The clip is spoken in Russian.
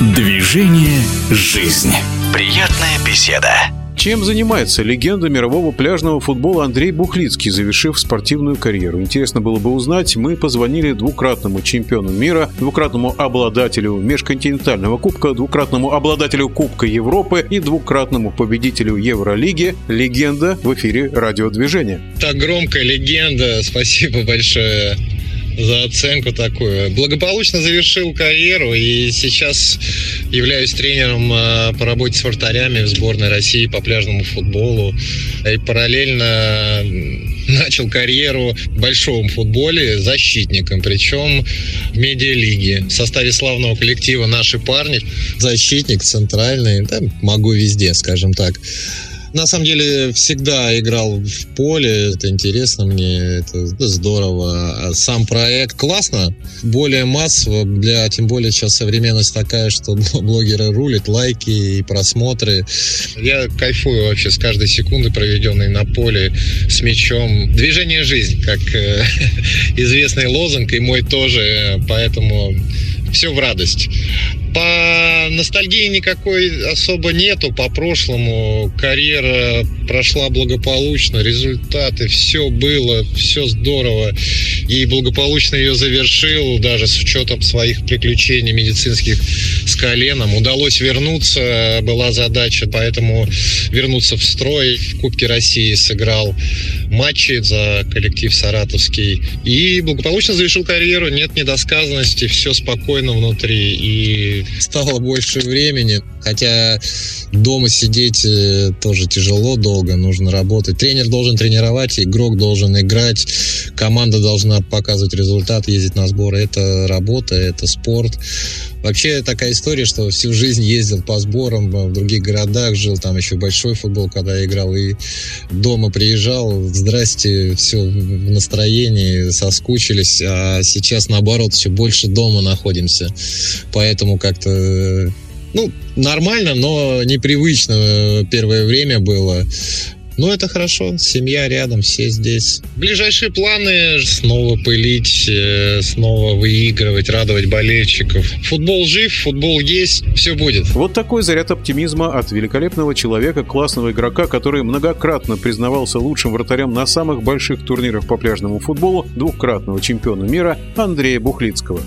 Движение «Жизнь». Приятная беседа. Чем занимается легенда мирового пляжного футбола Андрей Бухлицкий, завершив спортивную карьеру? Интересно было бы узнать. Мы позвонили двукратному чемпиону мира, двукратному обладателю межконтинентального кубка, двукратному обладателю Кубка Европы и двукратному победителю Евролиги. Легенда в эфире радиодвижения. Так громко, легенда. Спасибо большое за оценку такую. Благополучно завершил карьеру и сейчас являюсь тренером э, по работе с вратарями в сборной России по пляжному футболу. И параллельно начал карьеру в большом футболе защитником, причем в медиалиге. В составе славного коллектива «Наши парни» защитник центральный, да, могу везде, скажем так. На самом деле всегда играл в поле, это интересно мне, это здорово. А сам проект классно, более массово, для, тем более сейчас современность такая, что блогеры рулят, лайки и просмотры. Я кайфую вообще с каждой секунды, проведенной на поле с мячом. Движение жизнь, как э, известный лозунг, и мой тоже, поэтому все в радость. По ностальгии никакой особо нету. По прошлому карьера прошла благополучно, результаты, все было, все здорово. И благополучно ее завершил, даже с учетом своих приключений медицинских с коленом. Удалось вернуться, была задача, поэтому вернуться в строй. В Кубке России сыграл матчи за коллектив саратовский. И благополучно завершил карьеру, нет недосказанности, все спокойно внутри. И стало больше времени. Хотя дома сидеть э, тоже тяжело, долго, нужно работать. Тренер должен тренировать, игрок должен играть, команда должна показывать результат, ездить на сборы. Это работа, это спорт. Вообще такая история, что всю жизнь ездил по сборам в других городах, жил там еще большой футбол, когда играл, и дома приезжал, здрасте, все в настроении, соскучились, а сейчас наоборот, все больше дома находимся, поэтому как-то ну, нормально, но непривычно первое время было. Ну, это хорошо, семья рядом, все здесь. Ближайшие планы снова пылить, э, снова выигрывать, радовать болельщиков. Футбол жив, футбол есть, все будет. Вот такой заряд оптимизма от великолепного человека, классного игрока, который многократно признавался лучшим вратарем на самых больших турнирах по пляжному футболу, двухкратного чемпиона мира Андрея Бухлицкого.